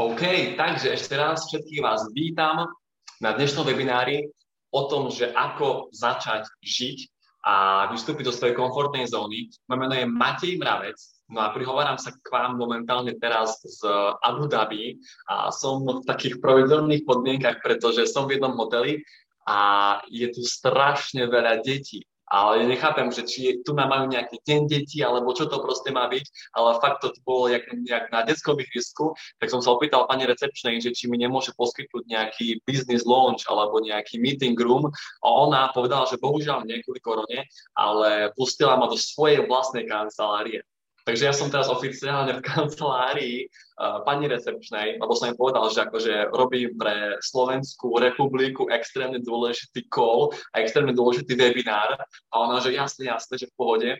OK, takže ešte raz všetkých vás vítam na dnešnom webinári o tom, že ako začať žiť a vystúpiť do svojej komfortnej zóny. Moje meno je Matej Mravec, no a prihováram sa k vám momentálne teraz z Abu Dhabi a som v takých provizorných podmienkach, pretože som v jednom hoteli a je tu strašne veľa detí ale nechápem, že či tu nám majú nejaký deň detí, alebo čo to proste má byť, ale fakt to bolo jak, jak na detskom ihrisku, tak som sa opýtal pani recepčnej, že či mi nemôže poskytnúť nejaký business launch alebo nejaký meeting room a ona povedala, že bohužiaľ nie kvôli korone, ale pustila ma do svojej vlastnej kancelárie. Takže ja som teraz oficiálne v kancelárii uh, pani recepčnej, lebo som im povedal, že akože robím pre Slovenskú republiku extrémne dôležitý call a extrémne dôležitý webinár. A ona, že jasne, jasne, že v pohode.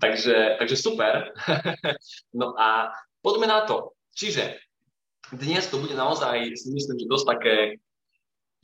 Takže, takže super. no a poďme na to. Čiže dnes to bude naozaj, si myslím, že dosť také,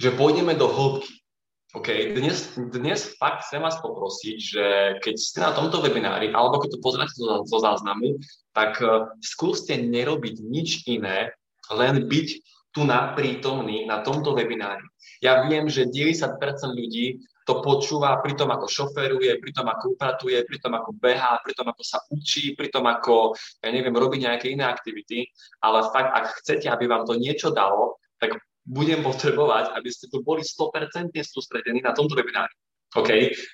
že pôjdeme do hĺbky. OK, dnes, dnes fakt chcem vás poprosiť, že keď ste na tomto webinári, alebo keď to pozeráte zo, zo záznamu, tak uh, skúste nerobiť nič iné, len byť tu na prítomný na tomto webinári. Ja viem, že 90% ľudí to počúva pri tom, ako šoferuje, pri tom, ako upratuje, pri tom, ako behá, pri tom, ako sa učí, pri tom, ako, ja neviem, robí nejaké iné aktivity, ale fakt, ak chcete, aby vám to niečo dalo, tak budem potrebovať, aby ste tu boli 100% sústredení na tomto webinári. OK?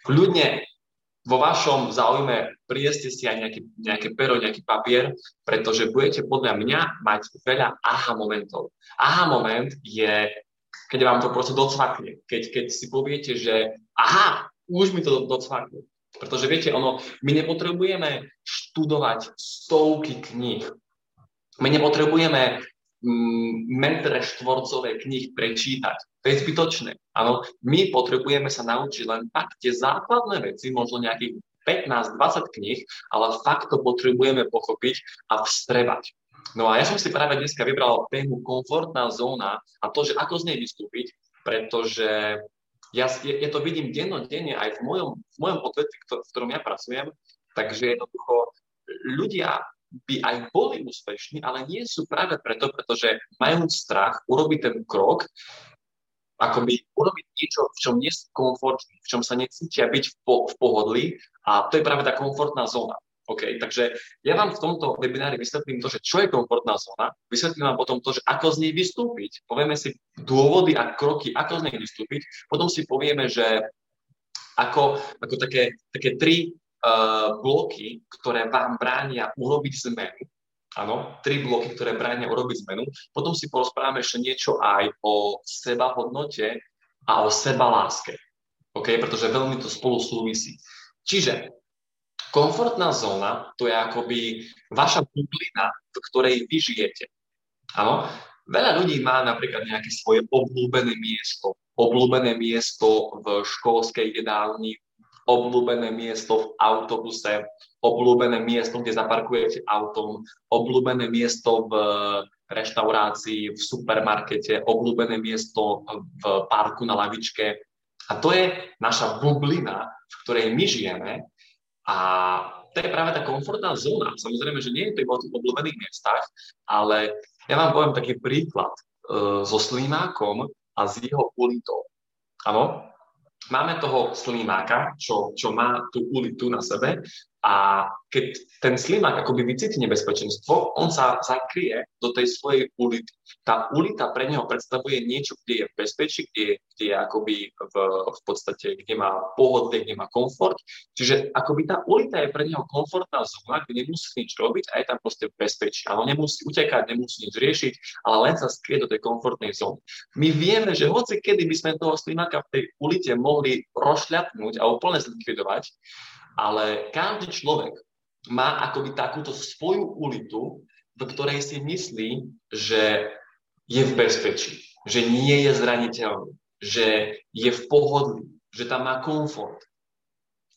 Kľudne vo vašom záujme prieste si aj nejaký, nejaké pero, nejaký papier, pretože budete podľa mňa mať veľa aha momentov. Aha moment je, keď vám to proste docvakne. Keď, keď si poviete, že aha, už mi to docvakne. Pretože viete, ono, my nepotrebujeme študovať stovky kníh. My nepotrebujeme metre štvorcové knih prečítať. To je zbytočné. Áno, my potrebujeme sa naučiť len tak tie základné veci, možno nejakých 15-20 knih, ale fakt to potrebujeme pochopiť a vstrebať. No a ja som si práve dneska vybral tému komfortná zóna a to, že ako z nej vystúpiť, pretože ja, ja to vidím dennodenne aj v mojom, v mojom odvetvi, v ktorom ja pracujem, takže jednoducho ľudia by aj boli úspešní, ale nie sú práve preto, pretože majú strach urobiť ten krok, akoby urobiť niečo, v čom nie sú komfortní, v čom sa necítia byť v, po, v pohodlí a to je práve tá komfortná zóna. OK, takže ja vám v tomto webinári vysvetlím to, že čo je komfortná zóna, vysvetlím vám potom to, že ako z nej vystúpiť, povieme si dôvody a kroky, ako z nej vystúpiť, potom si povieme, že ako, ako také, také tri bloky, ktoré vám bránia urobiť zmenu. Áno, tri bloky, ktoré bránia urobiť zmenu. Potom si porozprávame ešte niečo aj o seba hodnote a o seba láske. OK, pretože veľmi to spolu súvisí. Čiže komfortná zóna to je akoby vaša bublina, v ktorej vy žijete. Áno, veľa ľudí má napríklad nejaké svoje obľúbené miesto, obľúbené miesto v školskej jedálni, obľúbené miesto v autobuse, obľúbené miesto, kde zaparkujete autom, obľúbené miesto v reštaurácii, v supermarkete, obľúbené miesto v parku na lavičke. A to je naša bublina, v ktorej my žijeme a to je práve tá komfortná zóna. Samozrejme, že nie je to iba o tých obľúbených miestach, ale ja vám poviem taký príklad e, so slimákom a s jeho ulitou. Áno, máme toho slimáka, čo, čo má tú ulitu na sebe a keď ten slimák akoby vycíti nebezpečenstvo, on sa zakrie do tej svojej ulity. Tá ulita pre neho predstavuje niečo, kde je v bezpečí, kde, kde je akoby v, v podstate, kde má pohodlie, kde má komfort. Čiže akoby tá ulita je pre neho komfortná zóna, kde nemusí nič robiť a je tam proste bezpečí. Áno, nemusí utekať, nemusí nič riešiť, ale len sa skrie do tej komfortnej zóny. My vieme, že hoci kedy by sme toho slimáka v tej ulite mohli rozšľapnúť a úplne zlikvidovať, ale každý človek má akoby takúto svoju ulitu, v ktorej si myslí, že je v bezpečí, že nie je zraniteľný, že je v pohodlí, že tam má komfort.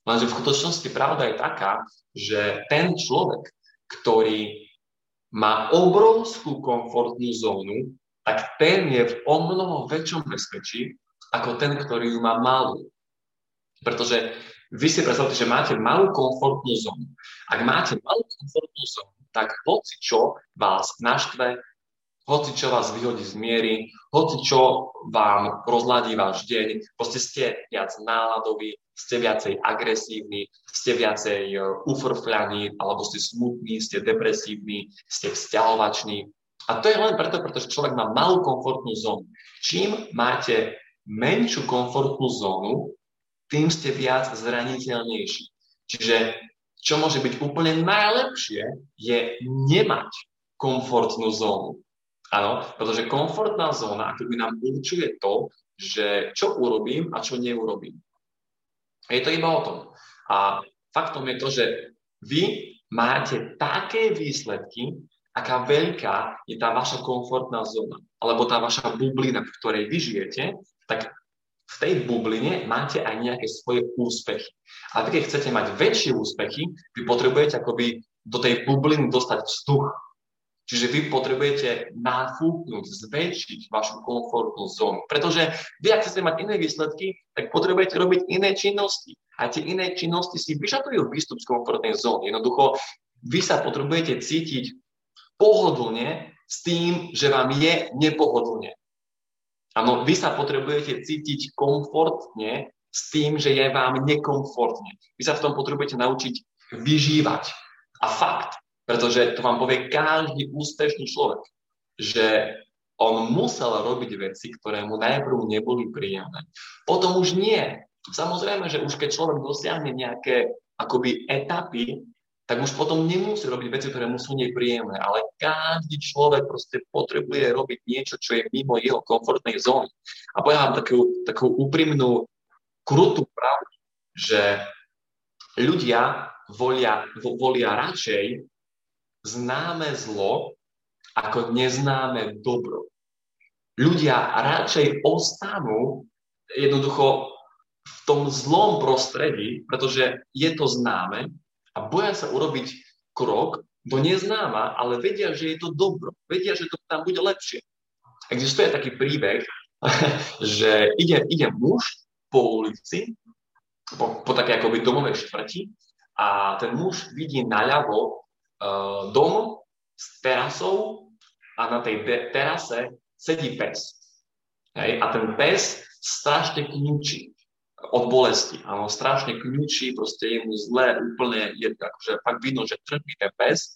Lenže v skutočnosti pravda je taká, že ten človek, ktorý má obrovskú komfortnú zónu, tak ten je v o mnoho väčšom bezpečí ako ten, ktorý ju má malú. Pretože vy si predstavte, že máte malú komfortnú zónu. Ak máte malú komfortnú zónu, tak hoci čo vás naštve, hoci čo vás vyhodí z miery, hoci čo vám rozladí váš deň, proste ste viac náladoví, ste viacej agresívni, ste viacej e, ufrfľaní, alebo ste smutní, ste depresívni, ste vzťahovační. A to je len preto, pretože človek má malú komfortnú zónu. Čím máte menšiu komfortnú zónu, tým ste viac zraniteľnejší. Čiže čo môže byť úplne najlepšie, je nemať komfortnú zónu. Áno, pretože komfortná zóna akoby nám určuje to, že čo urobím a čo neurobím. Je to iba o tom. A faktom je to, že vy máte také výsledky, aká veľká je tá vaša komfortná zóna, alebo tá vaša bublina, v ktorej vy žijete, tak v tej bubline máte aj nejaké svoje úspechy. A vy, keď chcete mať väčšie úspechy, vy potrebujete akoby do tej bubliny dostať vzduch. Čiže vy potrebujete nafúknuť, zväčšiť vašu komfortnú zónu. Pretože vy, ak chcete mať iné výsledky, tak potrebujete robiť iné činnosti. A tie iné činnosti si vyžadujú výstup z komfortnej zóny. Jednoducho, vy sa potrebujete cítiť pohodlne s tým, že vám je nepohodlne. Áno, vy sa potrebujete cítiť komfortne s tým, že je vám nekomfortne. Vy sa v tom potrebujete naučiť vyžívať. A fakt, pretože to vám povie každý úspešný človek, že on musel robiť veci, ktoré mu najprv neboli príjemné. Potom už nie. Samozrejme, že už keď človek dosiahne nejaké akoby etapy, tak už potom nemusí robiť veci, ktoré mu sú nepríjemné. Ale každý človek proste potrebuje robiť niečo, čo je mimo jeho komfortnej zóny. A poviem vám takú, takú úprimnú, krutú pravdu, že ľudia volia, volia radšej známe zlo ako neznáme dobro. Ľudia radšej ostanú jednoducho v tom zlom prostredí, pretože je to známe a boja sa urobiť krok do neznáma, ale vedia, že je to dobro. Vedia, že to tam bude lepšie. Existuje taký príbeh, že ide, ide muž po ulici, po, po také akoby domovej štvrti a ten muž vidí naľavo uh, dom s terasou a na tej terase sedí pes. Hej? A ten pes strašne kňučí od bolesti. Áno, strašne kňučí, proste je mu zle, úplne je akože fakt vidno, že trpí ten pes.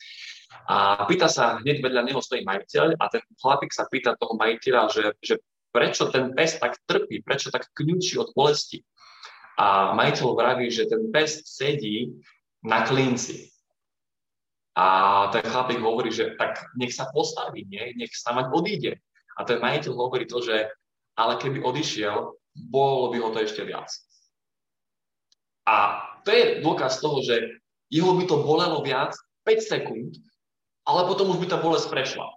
A pýta sa, hneď vedľa neho stojí majiteľ a ten chlapík sa pýta toho majiteľa, že, že prečo ten pes tak trpí, prečo tak kňučí od bolesti. A majiteľ vraví, že ten pes sedí na klinci. A ten chlapík hovorí, že tak nech sa postaví, nie? nech sa mať odíde. A ten majiteľ hovorí to, že ale keby odišiel, bolo by ho to ešte viac. A to je dôkaz toho, že jeho by to bolelo viac 5 sekúnd, ale potom už by tá bolesť prešla.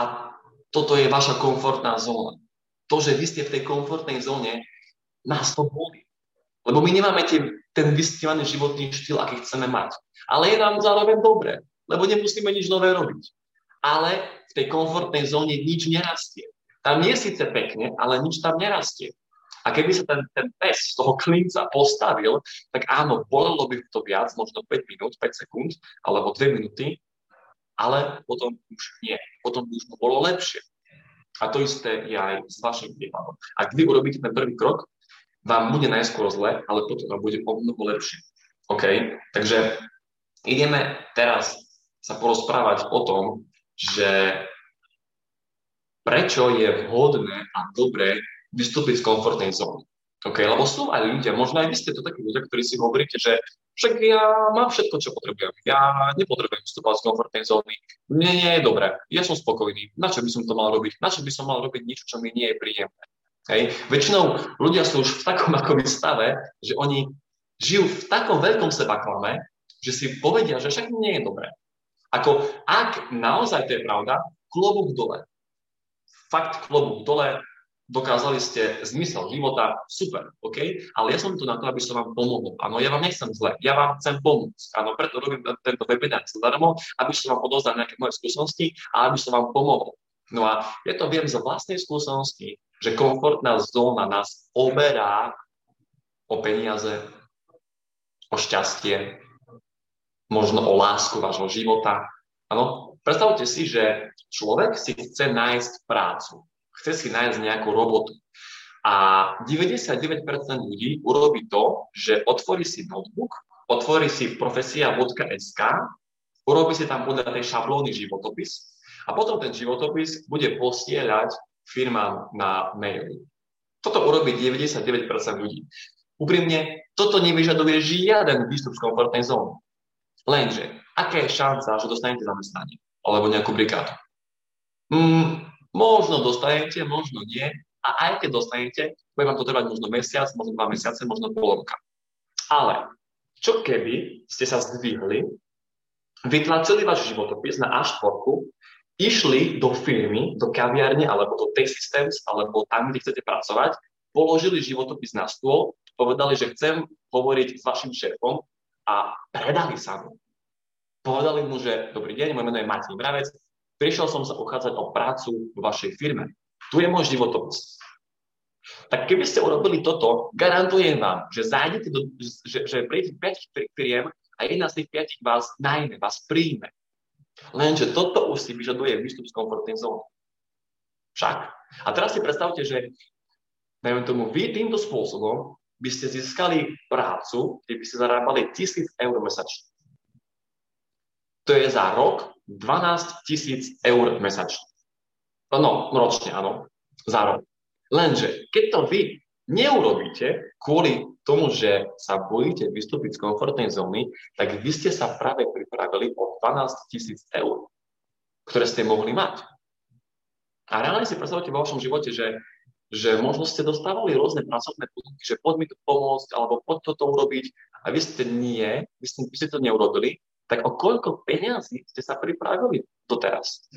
A toto je vaša komfortná zóna. To, že vy ste v tej komfortnej zóne, nás to bolí. Lebo my nemáme tie, ten vystievaný životný štýl, aký chceme mať ale je nám zároveň dobre, lebo nemusíme nič nové robiť. Ale v tej komfortnej zóne nič nerastie. Tam je síce pekne, ale nič tam nerastie. A keby sa ten, ten pes z toho klinca postavil, tak áno, bolelo by to viac, možno 5 minút, 5 sekúnd, alebo 2 minúty, ale potom už nie. Potom už to bolo lepšie. A to isté je aj s vašim prípadom. Ak vy urobíte ten prvý krok, vám bude najskôr zle, ale potom vám bude o mnoho lepšie. OK? Takže ideme teraz sa porozprávať o tom, že prečo je vhodné a dobré vystúpiť z komfortnej zóny. OK, lebo sú aj ľudia, možno aj vy ste to takí ľudia, ktorí si hovoríte, že však ja mám všetko, čo potrebujem. Ja nepotrebujem vstúpať z komfortnej zóny. Mne nie je dobré. Ja som spokojný. Na čo by som to mal robiť? Na čo by som mal robiť niečo, čo mi nie je príjemné? Hej. Väčšinou ľudia sú už v takom akoby stave, že oni žijú v takom veľkom sebaklame, že si povedia, že však nie je dobré. Ako, ak naozaj to je pravda, klobúk dole. Fakt klobúk dole, dokázali ste zmysel života, super, OK? Ale ja som tu na to, aby som vám pomohol. Áno, ja vám nechcem zle, ja vám chcem pomôcť. Áno, preto robím tento webinár zadarmo, aby som vám odozdal nejaké moje skúsenosti a aby som vám pomohol. No a ja to viem z vlastnej skúsenosti, že komfortná zóna nás oberá o peniaze, o šťastie, možno o lásku vášho života. Áno? Predstavte si, že človek si chce nájsť prácu, chce si nájsť nejakú robotu. A 99% ľudí urobí to, že otvorí si notebook, otvorí si profesia.sk, urobí si tam podľa tej šablóny životopis a potom ten životopis bude posielať firmám na maily. Toto urobí 99% ľudí. Úprimne, toto nevyžaduje žiaden výstup z komfortnej zóny. Lenže, aká je šanca, že dostanete zamestnanie? Alebo nejakú brigádu? Mm, možno dostanete, možno nie. A aj keď dostanete, bude vám to trvať možno mesiac, možno dva mesiace, možno pol roka. Ale čo keby ste sa zdvihli, vytlačili váš životopis na A4, išli do firmy, do kaviarne, alebo do T-Systems, alebo tam, kde chcete pracovať, položili životopis na stôl, povedali, že chcem hovoriť s vašim šéfom a predali sa mu. Povedali mu, že dobrý deň, moje meno je Matej Mravec, prišiel som sa uchádzať o prácu v vašej firme. Tu je môj životopis. Tak keby ste urobili toto, garantujem vám, že zájdete do, že, že prídete 5 firiem a jedna z tých 5 vás najmä, vás príjme. Lenže toto už si vyžaduje výstup z komfortnej zóny. Však. A teraz si predstavte, že dajme tomu, vy týmto spôsobom by ste získali prácu, kde by ste zarábali 1000 eur mesačne. To je za rok 12 tisíc eur mesačne. No, ročne, áno, za rok. Lenže, keď to vy neurobíte kvôli tomu, že sa bojíte vystúpiť z komfortnej zóny, tak vy ste sa práve pripravili o 12 tisíc eur, ktoré ste mohli mať. A reálne si predstavte vo vašom živote, že že možno ste dostávali rôzne pracovné podmienky, že poď mi to pomôcť, alebo poď toto urobiť, a vy ste nie, vy ste, vy ste to neurobili, tak o koľko peniazí ste sa pripravili doteraz?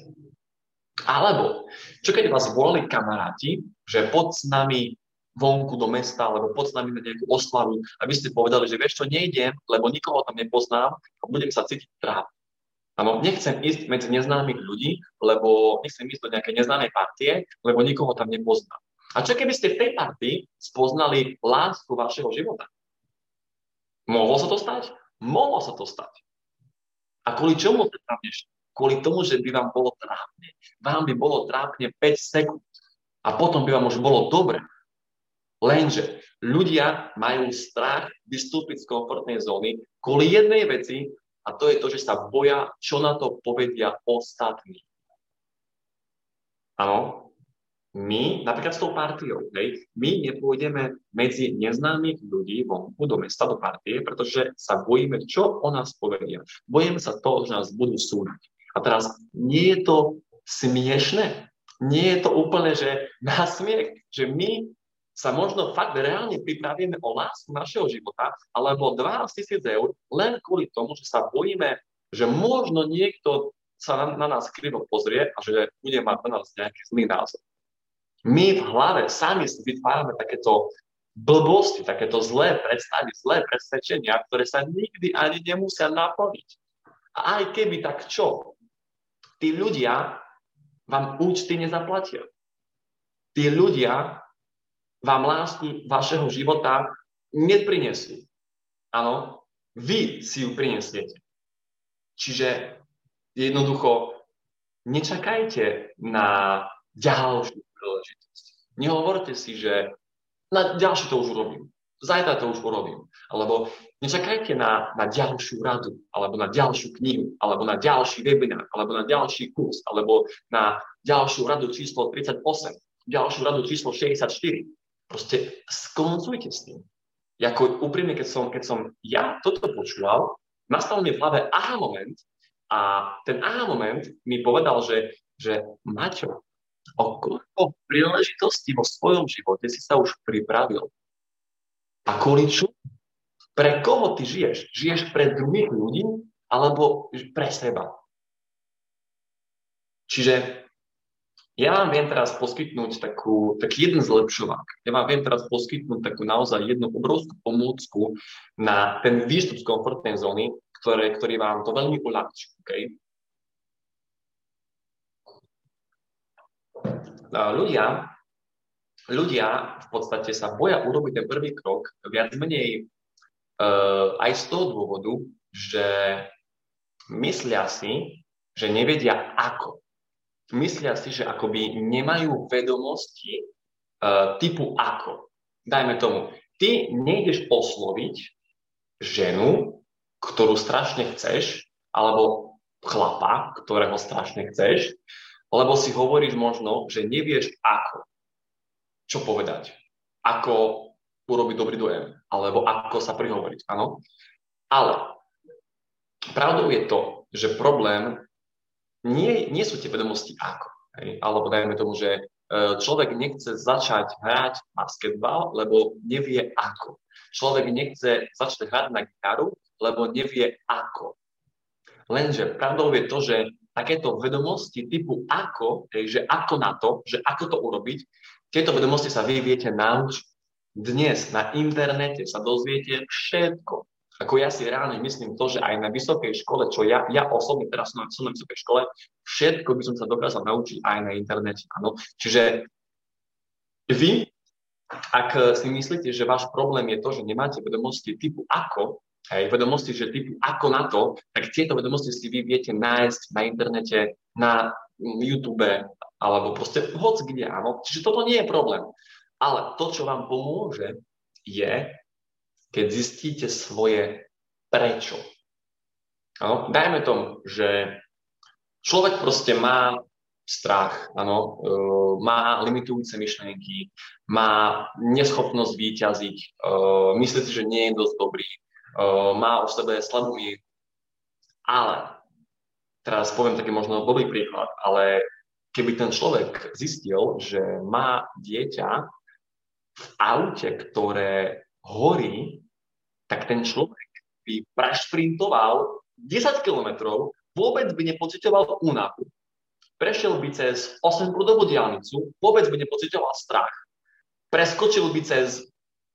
Alebo, čo keď vás volali kamaráti, že pod s nami vonku do mesta, alebo pod s nami na nejakú oslavu a vy ste povedali, že vieš čo, nejdem, lebo nikoho tam nepoznám a budem sa cítiť trápne. Áno, nechcem ísť medzi neznámych ľudí, lebo nechcem ísť do nejakej neznámej partie, lebo nikoho tam nepoznám. A čo keby ste v tej partii spoznali lásku vašeho života? Mohlo sa to stať? Mohlo sa to stať. A kvôli čomu ste trápne Kvôli tomu, že by vám bolo trápne. Vám by bolo trápne 5 sekúnd. A potom by vám už bolo dobre. Lenže ľudia majú strach vystúpiť z komfortnej zóny kvôli jednej veci a to je to, že sa boja, čo na to povedia ostatní. Áno, my, napríklad s tou partiou, hej, my nepôjdeme medzi neznámych ľudí vonku do mesta, do partie, pretože sa bojíme, čo o nás povedia. Bojíme sa toho, že nás budú súdiť. A teraz nie je to smiešne, nie je to úplne, že na smiech, že my sa možno fakt reálne pripravíme o lásku našeho života, alebo 12 tisíc eur, len kvôli tomu, že sa bojíme, že možno niekto sa na, na nás krivo pozrie a že bude mať na nás nejaký zlý názor. My v hlave sami si vytvárame takéto blbosti, takéto zlé predstavy, zlé presvedčenia, ktoré sa nikdy ani nemusia naplniť. A aj keby tak čo, tí ľudia vám účty nezaplatia. Tí ľudia vám lásku vašeho života neprinesú. Áno, vy si ju prinesiete. Čiže jednoducho nečakajte na ďalšiu príležitosť. Nehovorte si, že na ďalšie to už urobím, zajtra to už urobím. Alebo nečakajte na, na ďalšiu radu, alebo na ďalšiu knihu, alebo na ďalší webinár, alebo na ďalší kurz, alebo na ďalšiu radu číslo 38, ďalšiu radu číslo 64. Proste skoncujte s tým. Jako úprimne, keď som, keď som ja toto počúval, nastal mi v hlave aha moment a ten aha moment mi povedal, že, že Maťo, o koľko príležitostí vo svojom živote si sa už pripravil. A kvôli čo? Pre koho ty žiješ? Žiješ pre druhých ľudí alebo pre seba? Čiže ja vám viem teraz poskytnúť takú, taký jeden zlepšovák. Ja vám viem teraz poskytnúť takú naozaj jednu obrovskú pomôcku na ten výstup z komfortnej zóny, ktoré, ktorý vám to veľmi uľahčí. Okay? Ľudia, ľudia v podstate sa boja urobiť ten prvý krok viac menej uh, aj z toho dôvodu, že myslia si, že nevedia ako. Myslia si, že akoby nemajú vedomosti uh, typu ako. Dajme tomu, ty nejdeš osloviť ženu, ktorú strašne chceš, alebo chlapa, ktorého strašne chceš, lebo si hovoríš možno, že nevieš ako. Čo povedať? Ako urobiť dobrý dojem, alebo ako sa prihovoriť, áno. Ale pravdou je to, že problém nie, nie sú tie vedomosti ako. Hej? Alebo dajme tomu, že e, človek nechce začať hrať basketbal, lebo nevie ako. Človek nechce začať hrať na gitaru, lebo nevie ako. Lenže pravdou je to, že takéto vedomosti typu ako, že ako na to, že ako to urobiť, tieto vedomosti sa vy viete naučiť. Dnes na internete sa dozviete všetko. Ako ja si reálne myslím to, že aj na vysokej škole, čo ja, ja osobne teraz som, som na vysokej škole, všetko by som sa dokázal naučiť aj na internete. Ano. Čiže vy, ak si myslíte, že váš problém je to, že nemáte vedomosti typu ako, hej, vedomosti, že typu ako na to, tak tieto vedomosti si vy viete nájsť na internete, na YouTube, alebo proste hoď kde, áno. Čiže toto nie je problém. Ale to, čo vám pomôže, je, keď zistíte svoje prečo. No, dajme tomu, že človek proste má strach, ano, e, má limitujúce myšlienky, má neschopnosť výťaziť, e, myslí si, že nie je dosť dobrý, má o sebe slabú mieru. Ale, teraz poviem taký možno dobrý príklad, ale keby ten človek zistil, že má dieťa, v aute, ktoré horí, tak ten človek by prešprintoval 10 kilometrov, vôbec by nepocitoval únavu, prešiel by cez 8-prúdovú diálnicu, vôbec by nepocitoval strach, preskočil by cez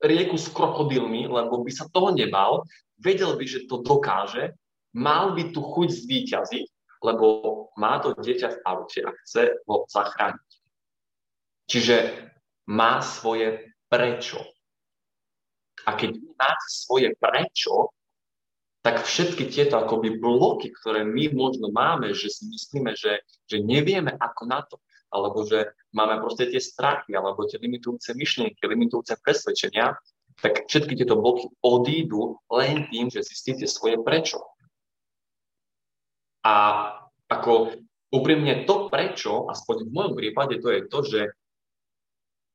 rieku s krokodilmi, lebo by sa toho nebal, vedel by, že to dokáže, mal by tu chuť zvýťaziť, lebo má to dieťa v aute a chce ho zachrániť. Čiže má svoje prečo. A keď máte svoje prečo, tak všetky tieto akoby bloky, ktoré my možno máme, že si myslíme, že, že nevieme ako na to, alebo že máme proste tie strachy, alebo tie limitujúce myšlienky, limitujúce presvedčenia, tak všetky tieto bloky odídu len tým, že zistíte svoje prečo. A ako úprimne to prečo, aspoň v mojom prípade, to je to, že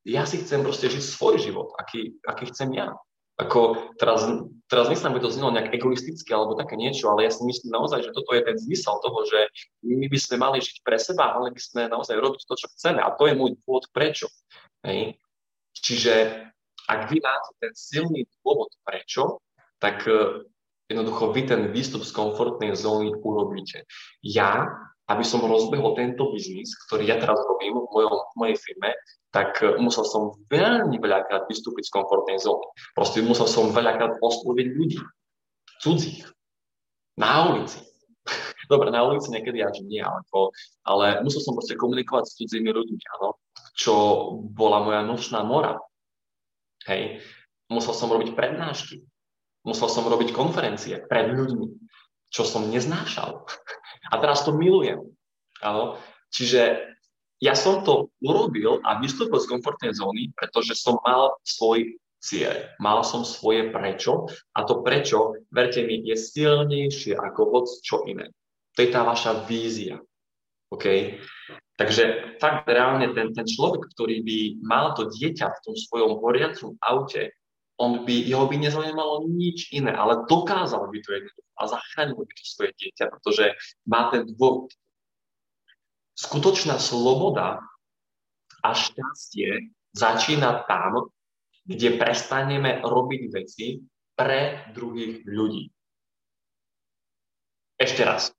ja si chcem proste žiť svoj život, aký, aký chcem ja. Ako teraz, teraz myslím, aby to znelo nejak egoisticky alebo také niečo, ale ja si myslím naozaj, že toto je ten zmysel toho, že my by sme mali žiť pre seba, mali by sme naozaj robiť to, čo chceme. A to je môj dôvod prečo. Hej. Čiže ak vy máte ten silný dôvod prečo, tak eh, jednoducho vy ten výstup z komfortnej zóny urobíte. Ja aby som rozbehol tento biznis, ktorý ja teraz robím v, mojom, v mojej firme, tak eh, musel som veľmi veľakrát vystúpiť z komfortnej zóny. Proste musel som veľakrát osloviť ľudí, cudzích, na ulici. Dobre, na ulici niekedy až nie, ale, to, ale musel som proste komunikovať s cudzími ľuďmi, áno, čo bola moja nočná mora. Hej. Musel som robiť prednášky, musel som robiť konferencie pred ľuďmi, čo som neznášal. A teraz to milujem. Áno? Čiže ja som to urobil a vystúpil z komfortnej zóny, pretože som mal svoj cieľ. Mal som svoje prečo a to prečo, verte mi, je silnejšie ako hoc čo iné. To je tá vaša vízia. OK? Takže fakt reálne ten, ten človek, ktorý by mal to dieťa v tom svojom horiacom aute, on by, jeho by nezaujímalo nič iné, ale dokázal by to jednoducho a zachránil by to svoje dieťa, pretože má ten dôvod. Skutočná sloboda a šťastie začína tam, kde prestaneme robiť veci pre druhých ľudí. Ešte raz.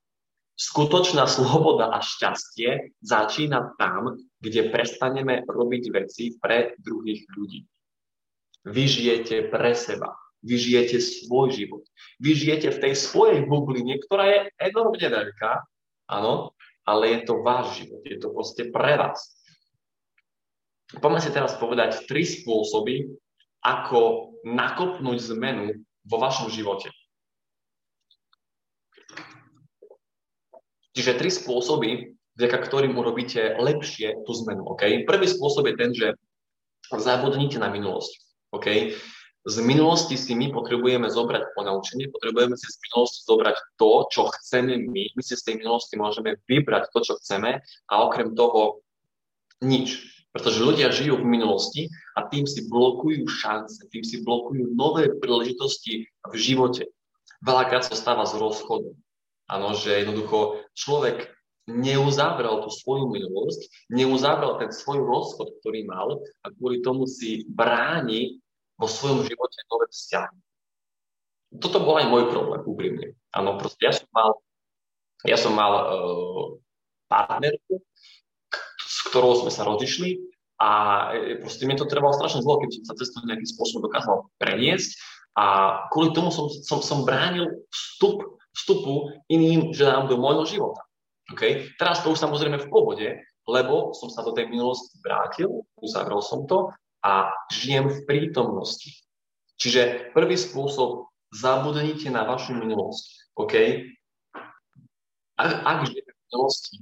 Skutočná sloboda a šťastie začína tam, kde prestaneme robiť veci pre druhých ľudí. Vy žijete pre seba. Vy žijete svoj život. Vy žijete v tej svojej bubline, ktorá je enormne veľká, áno, ale je to váš život, je to proste pre vás. Poďme si teraz povedať tri spôsoby, ako nakopnúť zmenu vo vašom živote. Čiže tri spôsoby, vďaka ktorým urobíte lepšie tú zmenu. Okay? Prvý spôsob je ten, že zabudnite na minulosť. Okay? Z minulosti si my potrebujeme zobrať ponaučenie, potrebujeme si z minulosti zobrať to, čo chceme my. My si z tej minulosti môžeme vybrať to, čo chceme a okrem toho nič. Pretože ľudia žijú v minulosti a tým si blokujú šance, tým si blokujú nové príležitosti v živote. Veľakrát sa stáva z rozchodu. Áno, že jednoducho človek neuzavrel tú svoju minulosť, neuzavrel ten svoj rozchod, ktorý mal a kvôli tomu si bráni vo svojom živote nové vzťahy. Toto bol aj môj problém, úprimne. Áno, proste ja som mal, ja som mal uh, partnerku, s ktorou sme sa rozišli a e, proste mi to trvalo strašne dlho, keď som sa cez to nejakým spôsobom dokázal preniesť a kvôli tomu som, som, som bránil vstup, vstupu iným ženám do môjho života. Okay? Teraz to už samozrejme v pohode, lebo som sa do tej minulosti vrátil, uzavrel som to a žijem v prítomnosti. Čiže prvý spôsob, zabudnite na vašu minulosť. OK? Ak, ak žijeme v minulosti,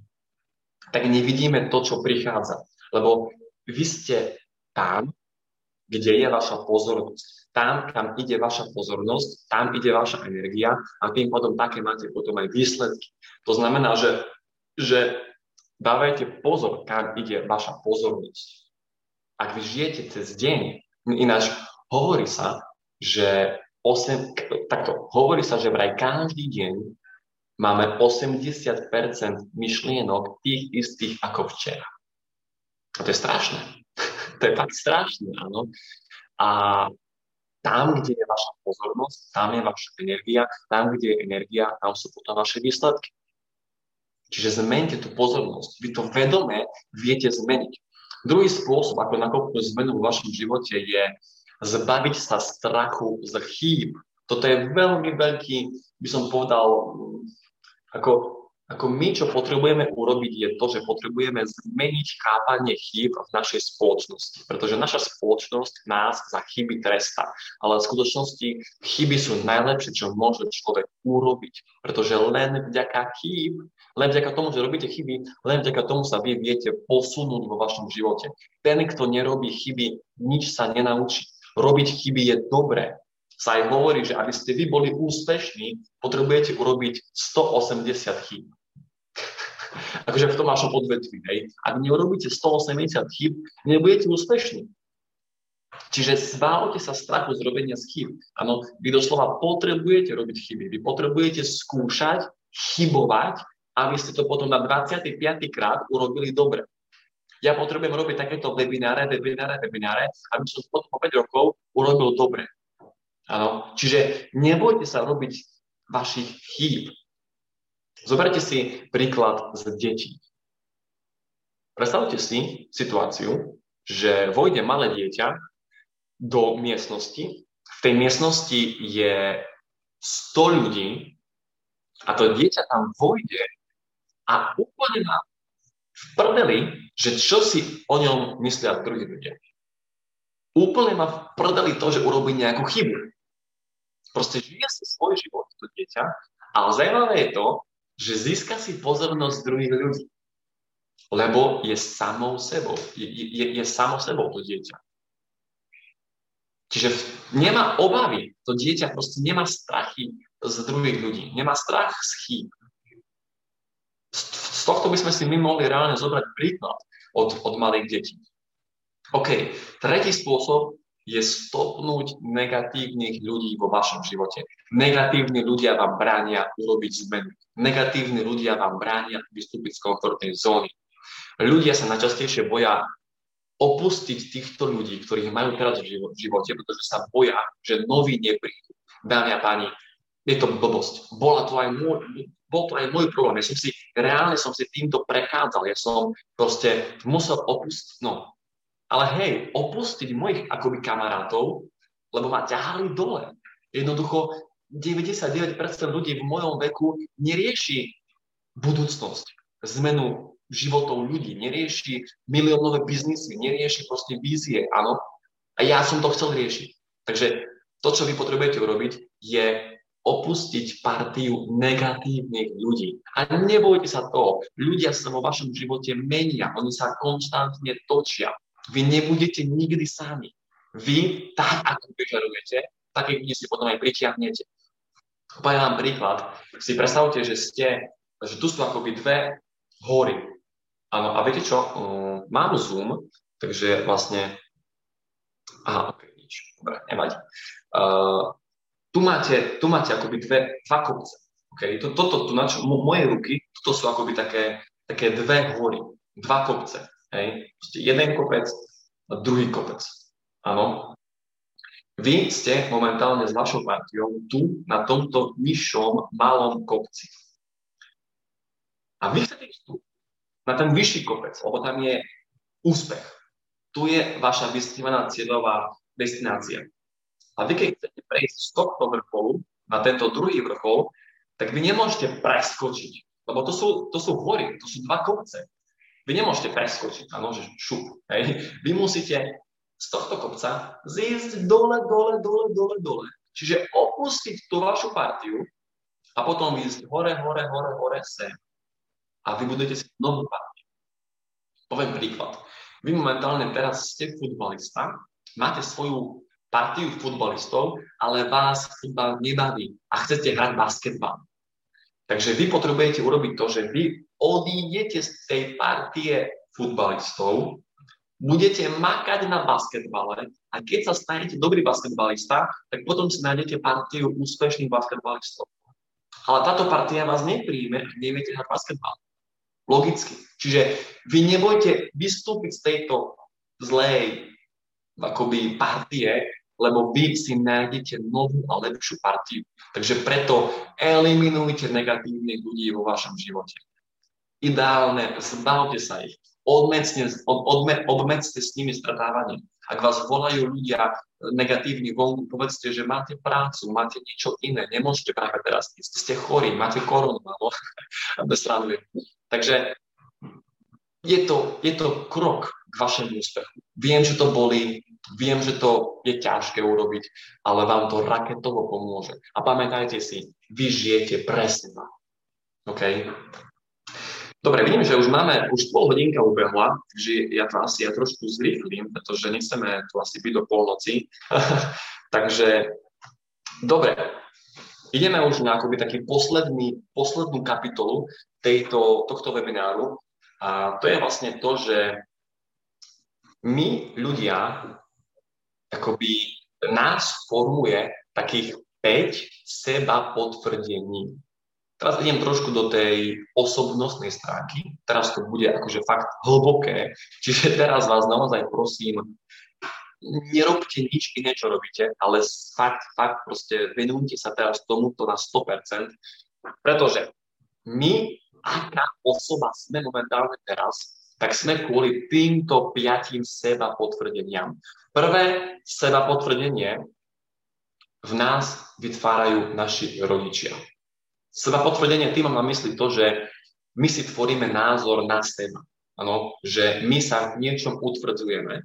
tak nevidíme to, čo prichádza. Lebo vy ste tam, kde je vaša pozornosť. Tam, kam ide vaša pozornosť, tam ide vaša energia a tým potom také máte potom aj výsledky. To znamená, že, že dávajte pozor, kam ide vaša pozornosť ak vy žijete cez deň, ináč hovorí sa, že 8, takto, hovorí sa, že vraj každý deň máme 80% myšlienok tých istých ako včera. A to je strašné. to je fakt strašné, áno. A tam, kde je vaša pozornosť, tam je vaša energia, tam, kde je energia, tam sú potom vaše výsledky. Čiže zmente tú pozornosť. Vy to vedome viete zmeniť. Druhý spôsob, ako nakopnúť zmenu v vašom živote, je zbaviť sa strachu z chýb. Toto je veľmi veľký, by som povedal, ako ako my, čo potrebujeme urobiť, je to, že potrebujeme zmeniť chápanie chýb v našej spoločnosti. Pretože naša spoločnosť nás za chyby trestá. Ale v skutočnosti chyby sú najlepšie, čo môže človek urobiť. Pretože len vďaka chýb, len vďaka tomu, že robíte chyby, len vďaka tomu sa vy viete posunúť vo vašom živote. Ten, kto nerobí chyby, nič sa nenaučí. Robiť chyby je dobré sa aj hovorí, že aby ste vy boli úspešní, potrebujete urobiť 180 chýb. Akože v tom vašom odvetví. Hej. Ak neurobíte 180 chyb, nebudete úspešní. Čiže zbavte sa strachu z robenia z chyb. Áno, vy doslova potrebujete robiť chyby. Vy potrebujete skúšať, chybovať, aby ste to potom na 25. krát urobili dobre. Ja potrebujem robiť takéto webináre, webináre, webináre, aby som potom po 5 rokov urobil dobre. Áno, čiže nebojte sa robiť vašich chýb. Zoberte si príklad z detí. Predstavte si situáciu, že vojde malé dieťa do miestnosti. V tej miestnosti je 100 ľudí a to dieťa tam vojde a úplne má v prdeli, že čo si o ňom myslia druhí ľudia. Úplne má v prdeli to, že urobí nejakú chybu. Proste žije si svoj život, to dieťa, ale zaujímavé je to, že získa si pozornosť druhých ľudí. Lebo je samou sebou. Je, je, je samou sebou to dieťa. Čiže nemá obavy. To dieťa proste nemá strachy z druhých ľudí. Nemá strach z chýb. Z tohto by sme si my mohli reálne zobrať príklad od, od malých detí. OK, tretí spôsob je stopnúť negatívnych ľudí vo vašom živote. Negatívni ľudia vám bránia urobiť zmenu. Negatívni ľudia vám bránia vystúpiť z komfortnej zóny. Ľudia sa najčastejšie boja opustiť týchto ľudí, ktorých majú teraz v živote, pretože sa boja, že noví neprídu. Dámy a páni, je to blbosť. Bola to aj môj, bol to aj môj problém. Ja som si, reálne som si týmto prechádzal. Ja som proste musel opustiť, no, ale hej, opustiť mojich akoby kamarátov, lebo ma ťahali dole. Jednoducho 99% ľudí v mojom veku nerieši budúcnosť, zmenu životov ľudí, nerieši miliónové biznisy, nerieši proste vízie, áno. A ja som to chcel riešiť. Takže to, čo vy potrebujete urobiť, je opustiť partiu negatívnych ľudí. A nebojte sa toho, ľudia sa vo vašom živote menia, oni sa konštantne točia. Vy nebudete nikdy sami. Vy, tak ako vyžarujete, takých ľudí si potom aj pritiahnete. Poviem vám príklad. Si predstavte, že ste, že tu sú akoby dve hory. Áno, a viete čo? Um, mám Zoom, takže vlastne... Aha, ok, nič. Dobre, nevadí. Uh, tu máte, tu máte akoby dve, dva kopce. Okay? To, toto, tu na čo, moje ruky, toto sú akoby také, také dve hory, dva kopce. Hej? Jeden kopec druhý kopec. Áno. Vy ste momentálne s vašou partiou tu na tomto nižšom malom kopci. A vy chcete ísť tu, na ten vyšší kopec, lebo tam je úspech. Tu je vaša vysnívaná cieľová destinácia. A vy keď chcete prejsť z tohto vrcholu na tento druhý vrchol, tak vy nemôžete preskočiť, lebo to sú, to sú hory, to sú dva kopce. Vy nemôžete preskočiť, áno, že šup. Hej. Vy musíte z tohto kopca zísť dole, dole, dole, dole, dole. Čiže opustiť tú vašu partiu a potom ísť hore, hore, hore, hore, sem. A vybudujete si novú partiu. Poviem príklad. Vy momentálne teraz ste futbalista, máte svoju partiu futbalistov, ale vás futbal nebaví a chcete hrať basketbal. Takže vy potrebujete urobiť to, že vy odídete z tej partie futbalistov, budete makať na basketbale a keď sa stanete dobrý basketbalista, tak potom si nájdete partiu úspešných basketbalistov. Ale táto partia vás nepríjme, ak neviete hrať basketbal. Logicky. Čiže vy nebojte vystúpiť z tejto zlej akoby partie, lebo vy si nájdete novú a lepšiu partiu. Takže preto eliminujte negatívnych ľudí vo vašom živote. Ideálne, zbavte sa ich. Odmedzte, od, odme, obmedzte s nimi stretávanie. Ak vás volajú ľudia negatívni vonku, povedzte, že máte prácu, máte niečo iné, nemôžete práve teraz ste chorí, máte koronu, alebo Takže je to, je to krok k vašemu úspechu. Viem, že to boli, viem, že to je ťažké urobiť, ale vám to raketovo pomôže. A pamätajte si, vy žijete pre seba. OK? Dobre, vidím, že už máme, už pol hodinka ubehla, takže ja to asi ja trošku zrýchlim, pretože nechceme tu asi byť do polnoci. takže, dobre, ideme už na akoby taký posledný, poslednú kapitolu tejto, tohto webináru a to je vlastne to, že my ľudia, akoby nás formuje takých 5 seba potvrdení. Teraz idem trošku do tej osobnostnej stránky. Teraz to bude akože fakt hlboké. Čiže teraz vás naozaj prosím, nerobte nič iné, čo robíte, ale fakt, fakt proste venujte sa teraz tomuto na 100%, pretože my aká osoba sme momentálne teraz, tak sme kvôli týmto piatim seba potvrdeniam. Prvé seba potvrdenie v nás vytvárajú naši rodičia. Seba potvrdenie tým mám na mysli to, že my si tvoríme názor na seba. Ano, že my sa v niečom utvrdzujeme,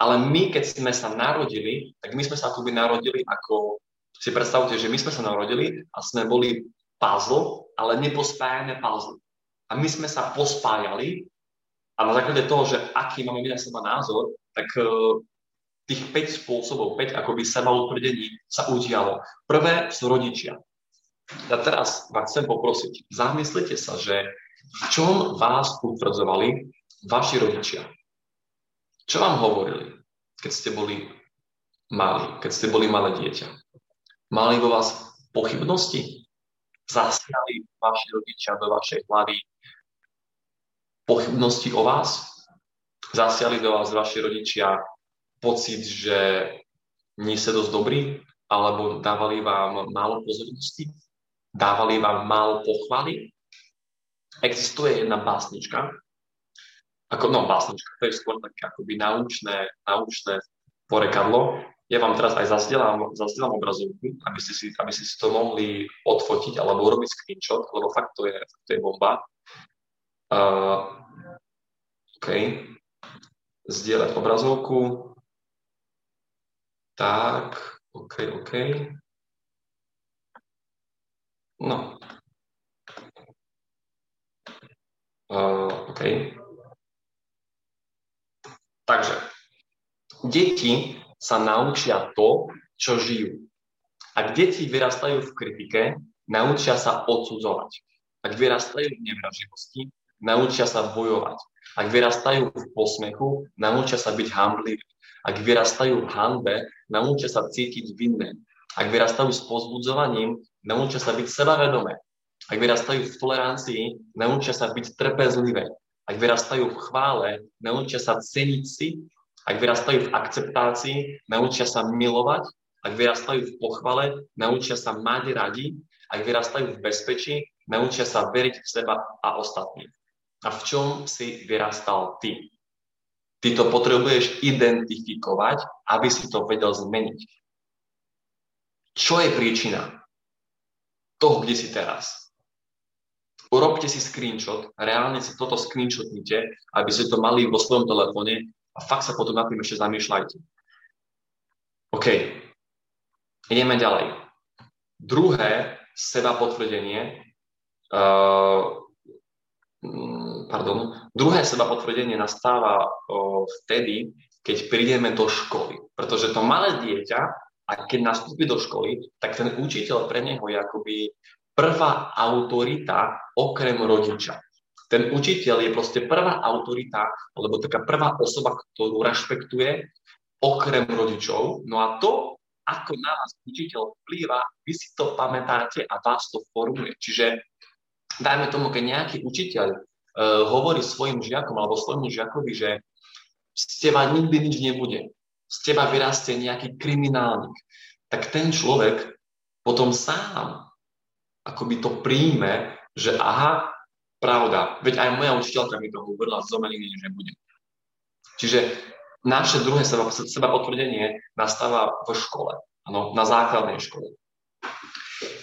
ale my, keď sme sa narodili, tak my sme sa akoby narodili ako, si predstavte, že my sme sa narodili a sme boli puzzle, ale nepospájame puzzle. A my sme sa pospájali a na základe toho, že aký máme my na seba názor, tak uh, tých 5 spôsobov, 5 akoby seba utvrdení sa udialo. Prvé sú rodičia. A teraz vás chcem poprosiť, zamyslite sa, že v čom vás utvrdzovali vaši rodičia. Čo vám hovorili, keď ste boli mali, keď ste boli malé dieťa? Mali vo vás pochybnosti? zasiali vaši rodičia do vašej hlavy pochybnosti o vás? Zasiali do vás vaši rodičia pocit, že nie ste dosť dobrí? Alebo dávali vám málo pozornosti? Dávali vám málo pochvaly? Existuje jedna básnička, ako, no básnička, to je skôr také akoby naučné, naučné porekadlo, ja vám teraz aj zazdielam, zazdielam obrazovku, aby ste, si, aby ste si to mohli odfotiť alebo urobiť screenshot, lebo fakt to je, to je bomba. Uh, OK. Zdieľať obrazovku. Tak, OK, OK. No. Uh, OK. Takže, deti sa naučia to, čo žijú. Ak deti vyrastajú v kritike, naučia sa odsudzovať. Ak vyrastajú v nevraživosti, naučia sa bojovať. Ak vyrastajú v posmechu, naučia sa byť hambliví. Ak vyrastajú v hanbe, naučia sa cítiť vinné. Ak vyrastajú s pozbudzovaním, naučia sa byť sebavedomé. Ak vyrastajú v tolerancii, naučia sa byť trpezlivé. Ak vyrastajú v chvále, naučia sa ceniť si. Ak vyrastajú v akceptácii, naučia sa milovať. Ak vyrastajú v pochvale, naučia sa mať radi. Ak vyrastajú v bezpečí, naučia sa veriť v seba a ostatných. A v čom si vyrastal ty? Ty to potrebuješ identifikovať, aby si to vedel zmeniť. Čo je príčina toho, kde si teraz? urobte si screenshot, reálne si toto screenshotnite, aby ste to mali vo svojom telefóne a fakt sa potom na tým ešte zamýšľajte. OK. Ideme ďalej. Druhé seba potvrdenie, uh, pardon, druhé seba potvrdenie nastáva uh, vtedy, keď prídeme do školy. Pretože to malé dieťa, a keď nastúpi do školy, tak ten učiteľ pre neho je akoby prvá autorita okrem rodiča. Ten učiteľ je proste prvá autorita, alebo taká prvá osoba, ktorú rešpektuje okrem rodičov. No a to, ako na vás učiteľ vplýva, vy si to pamätáte a vás to formuje. Čiže dajme tomu, keď nejaký učiteľ uh, hovorí svojim žiakom alebo svojmu žiakovi, že z teba nikdy nič nebude, z teba vyrastie nejaký kriminálnik, tak ten človek potom sám akoby to príjme, že aha, pravda, veď aj moja učiteľka mi to hovorila, z zomeliny, že bude. Čiže naše druhé seba, seba potvrdenie nastáva v škole, ano, na základnej škole.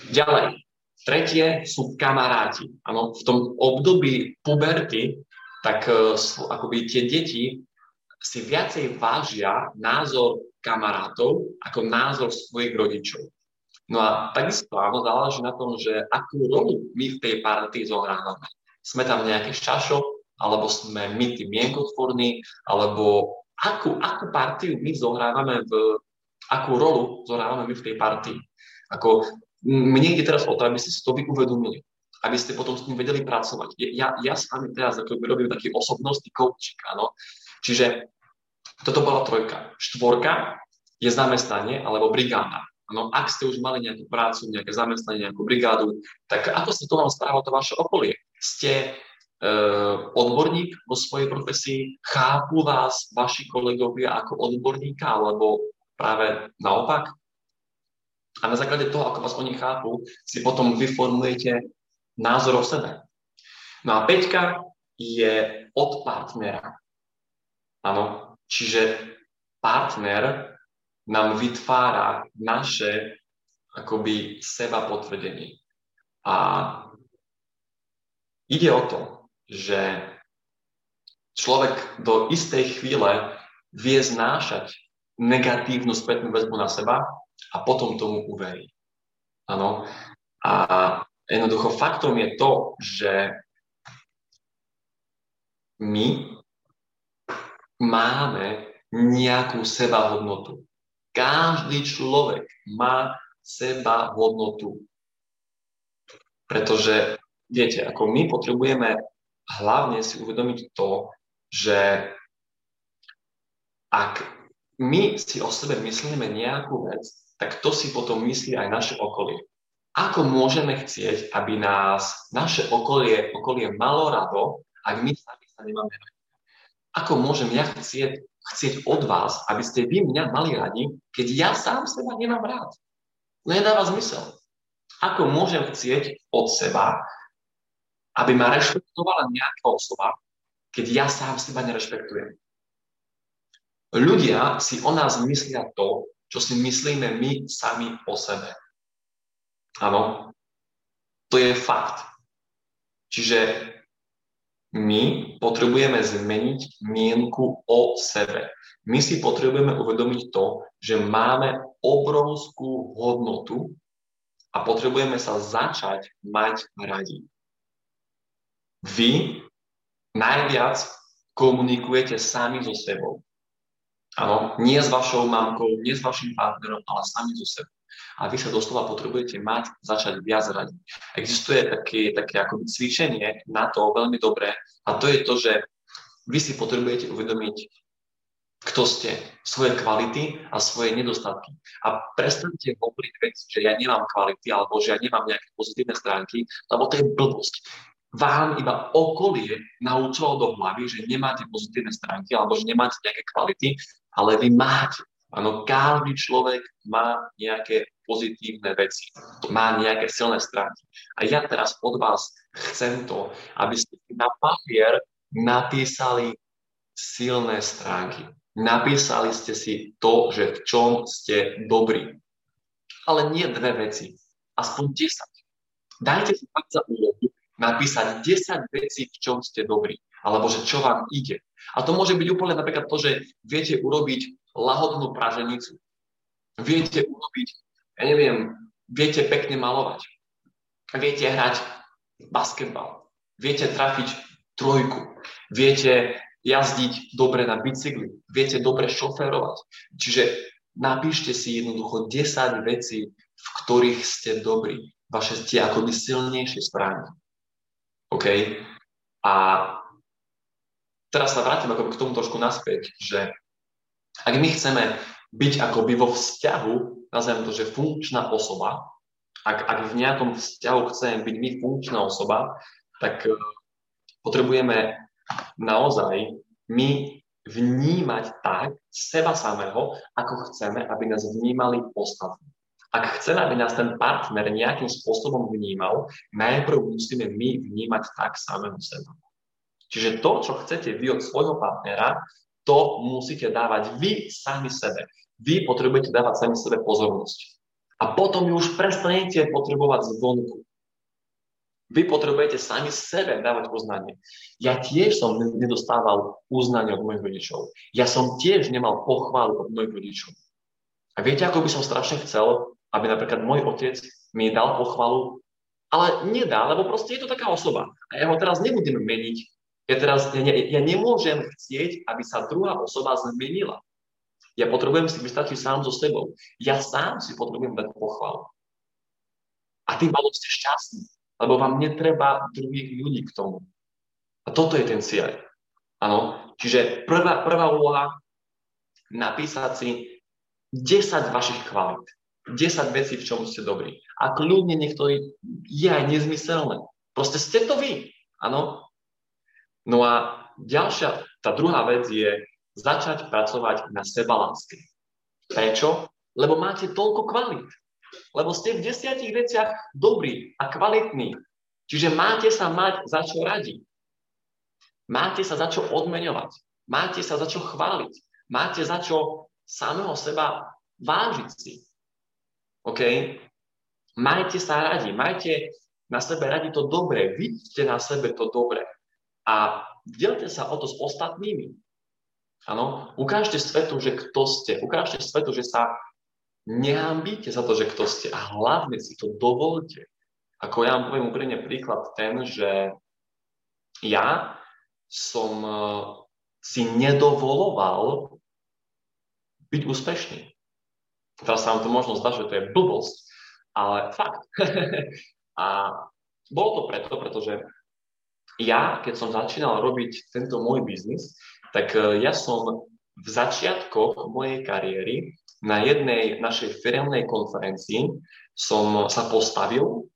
Ďalej, tretie sú kamaráti. Ano, v tom období puberty, tak uh, akoby tie deti si viacej vážia názor kamarátov ako názor svojich rodičov. No a takisto áno, záleží na tom, že akú rolu my v tej partii zohrávame. Sme tam nejaké šašo, alebo sme my tí mienkotvorní, alebo akú, akú partiu my zohrávame v, akú rolu zohrávame my v tej partii. Ako, mne ide teraz o to, aby ste si to uvedomili, aby ste potom s tým vedeli pracovať. Ja, ja s vami teraz ako robím taký osobnostný coaching, áno. Čiže toto bola trojka. Štvorka je zamestnanie alebo brigáda. No, ak ste už mali nejakú prácu, nejaké zamestnanie, nejakú brigádu, tak ako sa to vám správa to vaše okolie? Ste e, odborník vo svojej profesii, chápu vás vaši kolegovia ako odborníka, alebo práve naopak? A na základe toho, ako vás oni chápu, si potom vyformujete názor o sebe. No a Peťka je od partnera. Áno, čiže partner nám vytvára naše akoby seba potvrdenie. A ide o to, že človek do istej chvíle vie znášať negatívnu spätnú väzbu na seba a potom tomu uverí. Áno. A jednoducho faktom je to, že my máme nejakú seba hodnotu. Každý človek má seba hodnotu. Pretože, viete, ako my potrebujeme hlavne si uvedomiť to, že ak my si o sebe myslíme nejakú vec, tak to si potom myslí aj naše okolie. Ako môžeme chcieť, aby nás naše okolie, okolie malo rado, ak my sami sa nemáme radi? Ako môžem ja chcieť, chcieť od vás, aby ste vy mňa mali radi, keď ja sám seba nemám rád. No nedáva zmysel. Ako môžem chcieť od seba, aby ma rešpektovala nejaká osoba, keď ja sám seba nerešpektujem. Ľudia si o nás myslia to, čo si myslíme my sami o sebe. Áno, to je fakt. Čiže my potrebujeme zmeniť mienku o sebe. My si potrebujeme uvedomiť to, že máme obrovskú hodnotu a potrebujeme sa začať mať radi. Vy najviac komunikujete sami so sebou. Áno, nie s vašou mamkou, nie s vašim partnerom, ale sami so sebou. A vy sa doslova potrebujete mať, začať viac radiť. Existuje také, také ako cvičenie na to veľmi dobré a to je to, že vy si potrebujete uvedomiť, kto ste, svoje kvality a svoje nedostatky. A prestante hovoriť vec, že ja nemám kvality alebo že ja nemám nejaké pozitívne stránky, lebo to je blbosť. Vám iba okolie naučilo do hlavy, že nemáte pozitívne stránky alebo že nemáte nejaké kvality, ale vy máte. Áno, každý človek má nejaké pozitívne veci, má nejaké silné stránky. A ja teraz od vás chcem to, aby ste na papier napísali silné stránky. Napísali ste si to, že v čom ste dobrí. Ale nie dve veci, aspoň 10. Dajte si fakt za úlohu napísať 10 vecí, v čom ste dobrí, alebo že čo vám ide. A to môže byť úplne napríklad to, že viete urobiť lahodnú praženicu. Viete urobiť, ja neviem, viete pekne malovať. Viete hrať basketbal. Viete trafiť trojku. Viete jazdiť dobre na bicykli, viete dobre šoférovať. Čiže napíšte si jednoducho 10 vecí, v ktorých ste dobrí. Vaše tie akoby silnejšie stránky. OK? A teraz sa vrátim ako k tomu trošku naspäť, že ak my chceme byť akoby vo vzťahu, nazvem to, že funkčná osoba, ak, ak v nejakom vzťahu chceme byť my funkčná osoba, tak uh, potrebujeme naozaj my vnímať tak seba samého, ako chceme, aby nás vnímali ostatní. Ak chceme, aby nás ten partner nejakým spôsobom vnímal, najprv musíme my vnímať tak samého seba. Čiže to, čo chcete vy od svojho partnera, to musíte dávať vy sami sebe. Vy potrebujete dávať sami sebe pozornosť. A potom ju už prestanete potrebovať zvonku. Vy potrebujete sami sebe dávať uznanie. Ja tiež som nedostával uznanie od mojich rodičov. Ja som tiež nemal pochválu od mojich rodičov. A viete, ako by som strašne chcel, aby napríklad môj otec mi dal pochvalu, ale nedá, lebo proste je to taká osoba. A ja ho teraz nebudem meniť. Ja teraz, ja, ja nemôžem chcieť, aby sa druhá osoba zmenila. Ja potrebujem si vystačiť sám so sebou. Ja sám si potrebujem dať pochvalu. A tým pádom ste šťastní lebo vám netreba druhých ľudí k tomu. A toto je ten cieľ. Áno, čiže prvá, prvá úloha napísať si 10 vašich kvalít. 10 vecí, v čom ste dobrí. A kľudne niektorý je aj nezmyselné. Proste ste to vy. Áno. No a ďalšia, tá druhá vec je začať pracovať na sebaláske. Prečo? Lebo máte toľko kvalít. Lebo ste v desiatich veciach dobrí a kvalitní. Čiže máte sa mať za čo radiť. Máte sa za čo odmeňovať. Máte sa za čo chváliť. Máte za čo samého seba vážiť si. OK? Majte sa radi. Majte na sebe radi to dobré. Vidíte na sebe to dobré. A delte sa o to s ostatnými. Áno, ukážte svetu, že kto ste. Ukážte svetu, že sa Nehambíte za to, že kto ste a hlavne si to dovolte. Ako ja vám poviem úprimne príklad ten, že ja som e, si nedovoloval byť úspešný. Teraz sa vám to možno zdá, že to je blbosť, ale fakt. a bolo to preto, pretože ja, keď som začínal robiť tento môj biznis, tak e, ja som v začiatkoch mojej kariéry na jednej našej firmnej konferencii som sa postavil,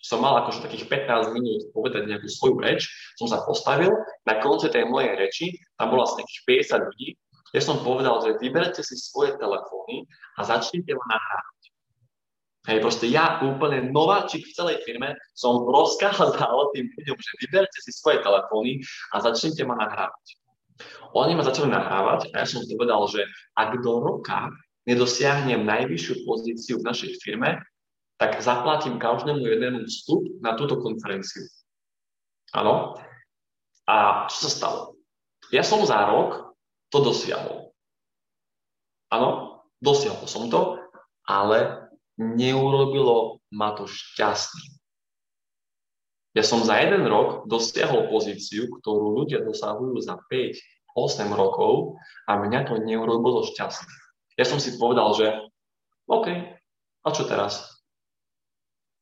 som mal akože takých 15 minút povedať nejakú svoju reč, som sa postavil, na konci tej mojej reči, tam bolo asi nejakých 50 ľudí, ja som povedal, že vyberte si svoje telefóny a začnite ma nahrávať. Hej, proste ja úplne nováčik v celej firme som rozkázal tým ľuďom, že vyberte si svoje telefóny a začnite ma nahrávať. Oni ma začali nahrávať a ja som povedal, že ak do roka nedosiahnem najvyššiu pozíciu v našej firme, tak zaplatím každému jednému vstup na túto konferenciu. Áno. A čo sa stalo? Ja som za rok to dosiahol. Áno, dosiahol som to, ale neurobilo ma to šťastný. Ja som za jeden rok dosiahol pozíciu, ktorú ľudia dosahujú za 5-8 rokov a mňa to neurobilo šťastný. Ja som si povedal, že OK, a čo teraz?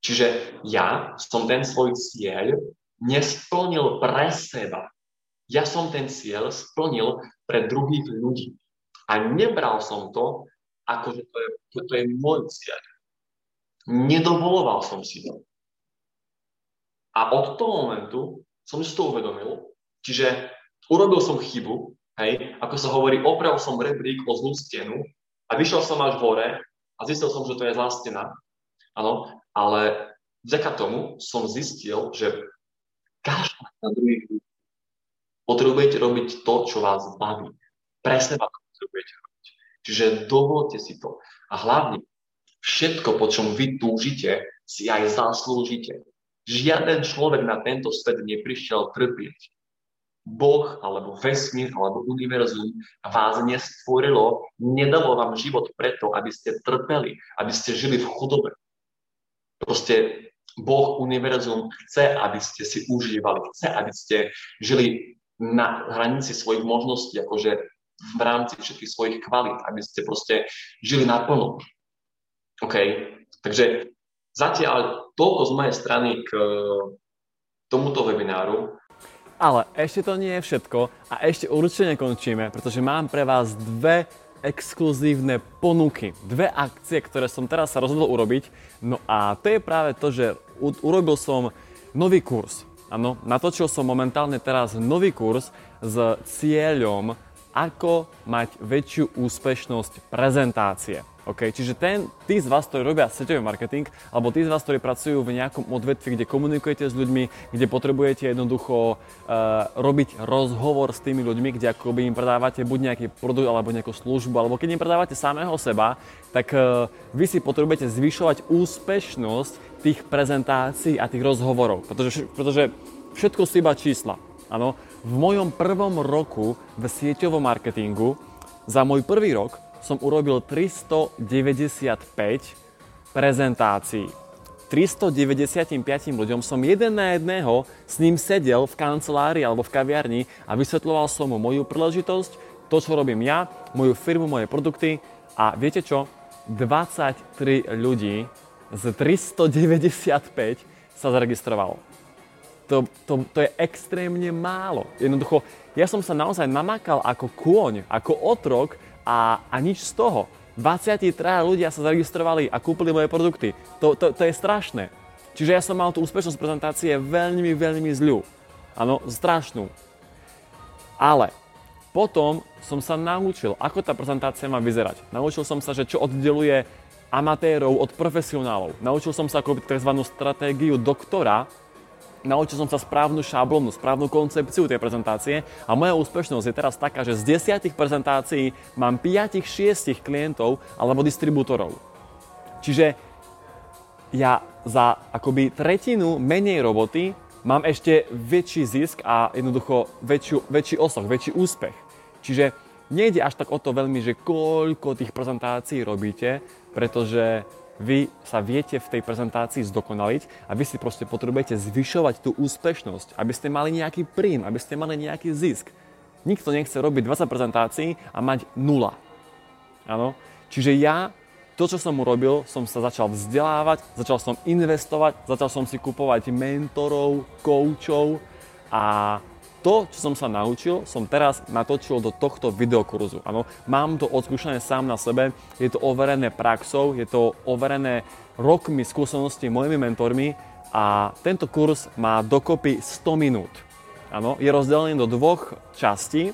Čiže ja som ten svoj cieľ nesplnil pre seba. Ja som ten cieľ splnil pre druhých ľudí. A nebral som to, ako že to je, to je môj cieľ. Nedovoloval som si to. A od toho momentu som si to uvedomil, čiže urobil som chybu, hej, ako sa hovorí, opravil som rebrík o zlú stenu a vyšiel som až hore a zistil som, že to je zlá stena, áno, ale vďaka tomu som zistil, že každý na druhých potrebujete robiť to, čo vás baví. Seba to potrebujete robiť. Čiže dovolte si to. A hlavne, všetko, po čom vy túžite, si aj zaslúžite. Žiaden človek na tento svet neprišiel trpieť. Boh alebo vesmír alebo univerzum vás nestvorilo, nedalo vám život preto, aby ste trpeli, aby ste žili v chudobe. Proste Boh, univerzum chce, aby ste si užívali, chce, aby ste žili na hranici svojich možností, akože v rámci všetkých svojich kvalít, aby ste proste žili naplno. OK? Takže zatiaľ toľko z mojej strany k tomuto webináru. Ale ešte to nie je všetko a ešte určite nekončíme, pretože mám pre vás dve exkluzívne ponuky. Dve akcie, ktoré som teraz sa rozhodol urobiť. No a to je práve to, že urobil som nový kurz. Áno, natočil som momentálne teraz nový kurz s cieľom, ako mať väčšiu úspešnosť prezentácie. Okay? Čiže ten, tí z vás, ktorí robia sieťový marketing, alebo tí z vás, ktorí pracujú v nejakom odvetvi, kde komunikujete s ľuďmi, kde potrebujete jednoducho uh, robiť rozhovor s tými ľuďmi, kde akoby im predávate buď nejaký produkt alebo nejakú službu, alebo keď im predávate samého seba, tak uh, vy si potrebujete zvyšovať úspešnosť tých prezentácií a tých rozhovorov, pretože, pretože všetko sú iba čísla. Áno, v mojom prvom roku v sieťovom marketingu za môj prvý rok som urobil 395 prezentácií. 395 ľuďom som jeden na jedného s ním sedel v kancelárii alebo v kaviarni a vysvetľoval som mu moju príležitosť, to, čo robím ja, moju firmu, moje produkty a viete čo? 23 ľudí z 395 sa zaregistrovalo. To, to, to je extrémne málo. Jednoducho, ja som sa naozaj namakal ako kôň, ako otrok a, a nič z toho. 23 ľudia sa zaregistrovali a kúpili moje produkty. To, to, to je strašné. Čiže ja som mal tú úspešnosť prezentácie veľmi, veľmi zľu. Áno, strašnú. Ale potom som sa naučil, ako tá prezentácia má vyzerať. Naučil som sa, že čo oddeluje amatérov od profesionálov. Naučil som sa ako tzv. stratégiu doktora, naučil som sa správnu šablonu, správnu koncepciu tej prezentácie a moja úspešnosť je teraz taká, že z desiatich prezentácií mám 5-6 klientov alebo distribútorov. Čiže ja za akoby tretinu menej roboty mám ešte väčší zisk a jednoducho väčšiu, väčší osoch, väčší úspech. Čiže nejde až tak o to veľmi, že koľko tých prezentácií robíte, pretože vy sa viete v tej prezentácii zdokonaliť a vy si proste potrebujete zvyšovať tú úspešnosť, aby ste mali nejaký príjm, aby ste mali nejaký zisk. Nikto nechce robiť 20 prezentácií a mať nula. Áno? Čiže ja to, čo som urobil, som sa začal vzdelávať, začal som investovať, začal som si kupovať mentorov, koučov a to, čo som sa naučil, som teraz natočil do tohto videokurzu. Ano, mám to odskúšané sám na sebe, je to overené praxou, je to overené rokmi skúseností mojimi mentormi a tento kurz má dokopy 100 minút. Ano, je rozdelený do dvoch častí.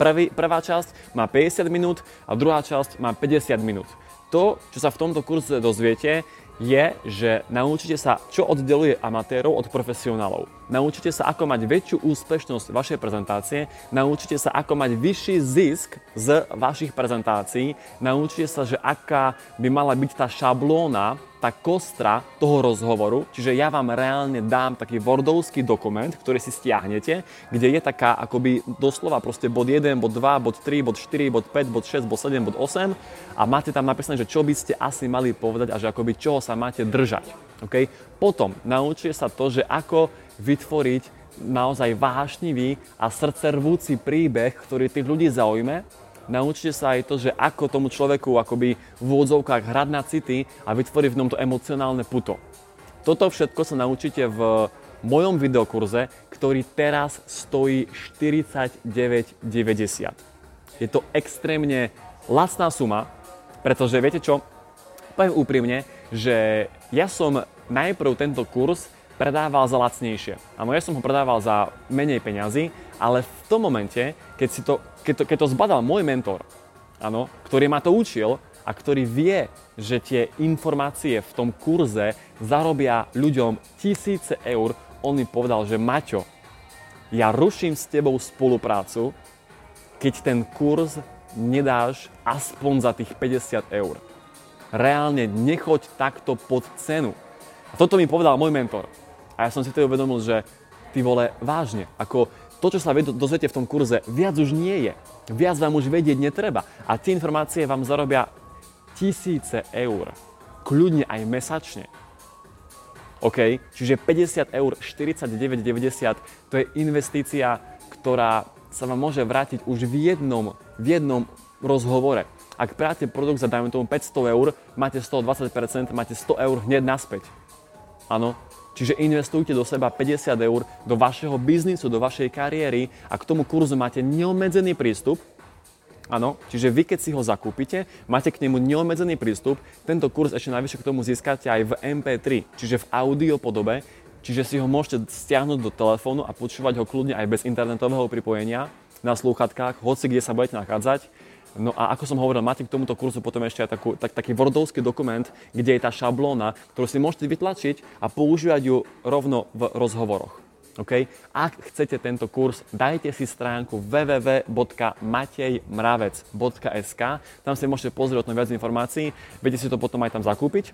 Prvý, prvá časť má 50 minút a druhá časť má 50 minút. To, čo sa v tomto kurze dozviete, je, že naučíte sa, čo oddeluje amatérov od profesionálov. Naučíte sa, ako mať väčšiu úspešnosť vašej prezentácie, naučíte sa, ako mať vyšší zisk z vašich prezentácií, naučíte sa, že aká by mala byť tá šablóna tá kostra toho rozhovoru, čiže ja vám reálne dám taký wordovský dokument, ktorý si stiahnete, kde je taká akoby doslova proste bod 1, bod 2, bod 3, bod 4, bod 5, bod 6, bod 7, bod 8 a máte tam napísané, že čo by ste asi mali povedať a že akoby čoho sa máte držať. Okay? Potom naučite sa to, že ako vytvoriť naozaj vášnivý a srdcervúci príbeh, ktorý tých ľudí zaujme Naučite sa aj to, že ako tomu človeku akoby v úvodzovkách hrať na city a vytvoriť v ňom to emocionálne puto. Toto všetko sa naučíte v mojom videokurze, ktorý teraz stojí 49,90. Je to extrémne lacná suma, pretože viete čo, poviem úprimne, že ja som najprv tento kurz predával za lacnejšie. Áno, ja som ho predával za menej peňazí, ale v tom momente, keď, si to, keď, to, keď to zbadal môj mentor, áno, ktorý ma to učil a ktorý vie, že tie informácie v tom kurze zarobia ľuďom tisíce eur, on mi povedal, že Maťo, ja ruším s tebou spoluprácu, keď ten kurz nedáš aspoň za tých 50 eur. Reálne nechoď takto pod cenu. A toto mi povedal môj mentor. A ja som si to uvedomil, že ty vole, vážne, ako to, čo sa dozviete v tom kurze, viac už nie je. Viac vám už vedieť netreba. A tie informácie vám zarobia tisíce eur. Kľudne aj mesačne. OK? Čiže 50 eur, 49,90 to je investícia, ktorá sa vám môže vrátiť už v jednom, v jednom rozhovore. Ak práte produkt za, dajme tomu, 500 eur, máte 120%, máte 100 eur hneď naspäť. Áno, Čiže investujte do seba 50 eur do vašeho biznisu, do vašej kariéry a k tomu kurzu máte neobmedzený prístup. Áno, čiže vy keď si ho zakúpite, máte k nemu neobmedzený prístup. Tento kurz ešte najvyššie k tomu získate aj v MP3, čiže v audio podobe, čiže si ho môžete stiahnuť do telefónu a počúvať ho kľudne aj bez internetového pripojenia na slúchatkách, hoci kde sa budete nachádzať No a ako som hovoril, máte k tomuto kurzu potom ešte aj takú, tak, taký wordovský dokument, kde je tá šablóna, ktorú si môžete vytlačiť a používať ju rovno v rozhovoroch. Okay? Ak chcete tento kurz, dajte si stránku www.matejmravec.sk Tam si môžete pozrieť o tom viac informácií, viete si to potom aj tam zakúpiť.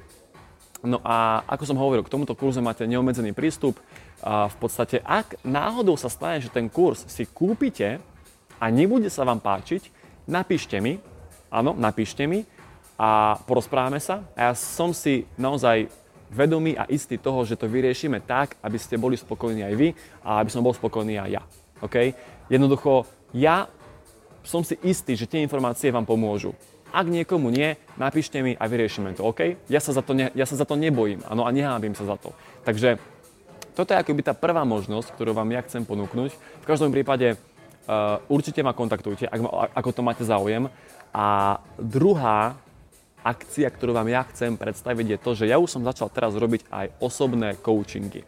No a ako som hovoril, k tomuto kurzu máte neobmedzený prístup. A v podstate, ak náhodou sa stane, že ten kurz si kúpite a nebude sa vám páčiť, napíšte mi, áno, napíšte mi a porozprávame sa. A ja som si naozaj vedomý a istý toho, že to vyriešime tak, aby ste boli spokojní aj vy a aby som bol spokojný aj ja. OK? Jednoducho, ja som si istý, že tie informácie vám pomôžu. Ak niekomu nie, napíšte mi a vyriešime to, OK? Ja sa za to, ne, ja sa za to nebojím, áno, a nehábim sa za to. Takže toto je akoby tá prvá možnosť, ktorú vám ja chcem ponúknuť. V každom prípade určite ma kontaktujte, ak ako to máte záujem. A druhá akcia, ktorú vám ja chcem predstaviť, je to, že ja už som začal teraz robiť aj osobné coachingy.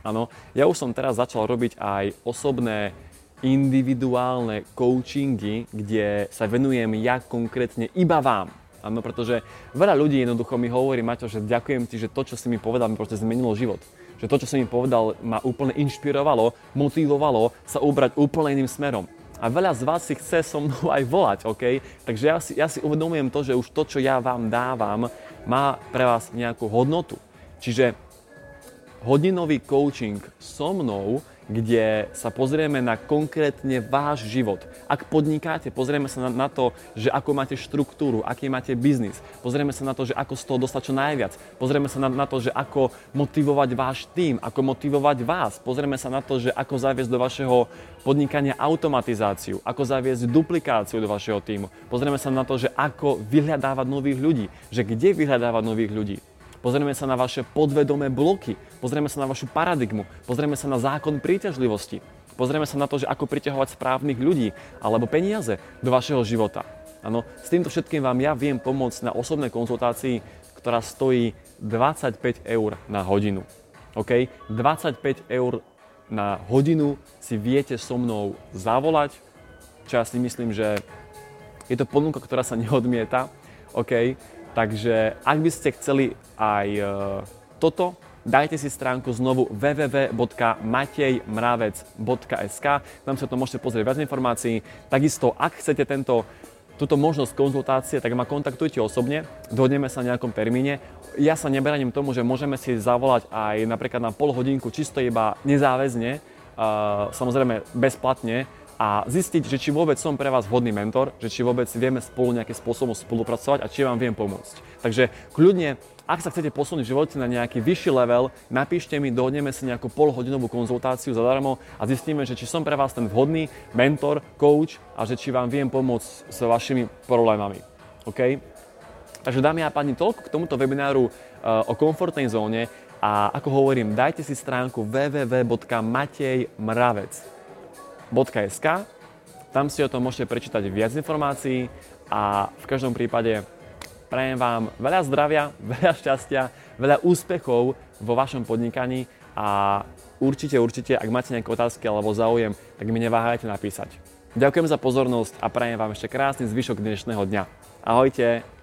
Áno, ja už som teraz začal robiť aj osobné individuálne coachingy, kde sa venujem ja konkrétne iba vám. Áno, pretože veľa ľudí jednoducho mi hovorí, Maťo, že ďakujem ti, že to, čo si mi povedal, mi proste zmenilo život že to, čo som im povedal, ma úplne inšpirovalo, motivovalo sa ubrať úplne iným smerom. A veľa z vás si chce so mnou aj volať, OK? Takže ja si, ja si uvedomujem to, že už to, čo ja vám dávam, má pre vás nejakú hodnotu. Čiže hodinový coaching so mnou kde sa pozrieme na konkrétne váš život. Ak podnikáte, pozrieme sa na, to, že ako máte štruktúru, aký máte biznis. Pozrieme sa na to, že ako z toho dostať čo najviac. Pozrieme sa na, na to, že ako motivovať váš tým, ako motivovať vás. Pozrieme sa na to, že ako zaviesť do vašeho podnikania automatizáciu, ako zaviesť duplikáciu do vašeho týmu. Pozrieme sa na to, že ako vyhľadávať nových ľudí, že kde vyhľadávať nových ľudí. Pozrieme sa na vaše podvedomé bloky, pozrieme sa na vašu paradigmu, pozrieme sa na zákon príťažlivosti, pozrieme sa na to, že ako priťahovať správnych ľudí alebo peniaze do vašeho života. Ano, s týmto všetkým vám ja viem pomôcť na osobnej konzultácii, ktorá stojí 25 eur na hodinu. OK? 25 eur na hodinu si viete so mnou zavolať, čo ja si myslím, že je to ponuka, ktorá sa neodmieta. OK? Takže ak by ste chceli aj e, toto, dajte si stránku znovu www.matejmravec.sk, tam sa to môžete pozrieť viac informácií. Takisto, ak chcete tento túto možnosť konzultácie, tak ma kontaktujte osobne, dohodneme sa na nejakom termíne. Ja sa neberaním tomu, že môžeme si zavolať aj napríklad na pol hodinku čisto iba nezáväzne, uh, samozrejme bezplatne, a zistiť, že či vôbec som pre vás vhodný mentor, že či vôbec vieme spolu nejakým spôsobom spolupracovať a či vám viem pomôcť. Takže kľudne, ak sa chcete posunúť v živote na nejaký vyšší level, napíšte mi, dohodneme si nejakú polhodinovú konzultáciu zadarmo a zistíme, že či som pre vás ten vhodný mentor, coach a že či vám viem pomôcť s vašimi problémami. OK? Takže dámy a páni, toľko k tomuto webináru uh, o komfortnej zóne a ako hovorím, dajte si stránku www.matejmravec.com www.sk. Tam si o tom môžete prečítať viac informácií a v každom prípade prajem vám veľa zdravia, veľa šťastia, veľa úspechov vo vašom podnikaní a určite, určite, ak máte nejaké otázky alebo záujem, tak mi neváhajte napísať. Ďakujem za pozornosť a prajem vám ešte krásny zvyšok dnešného dňa. Ahojte!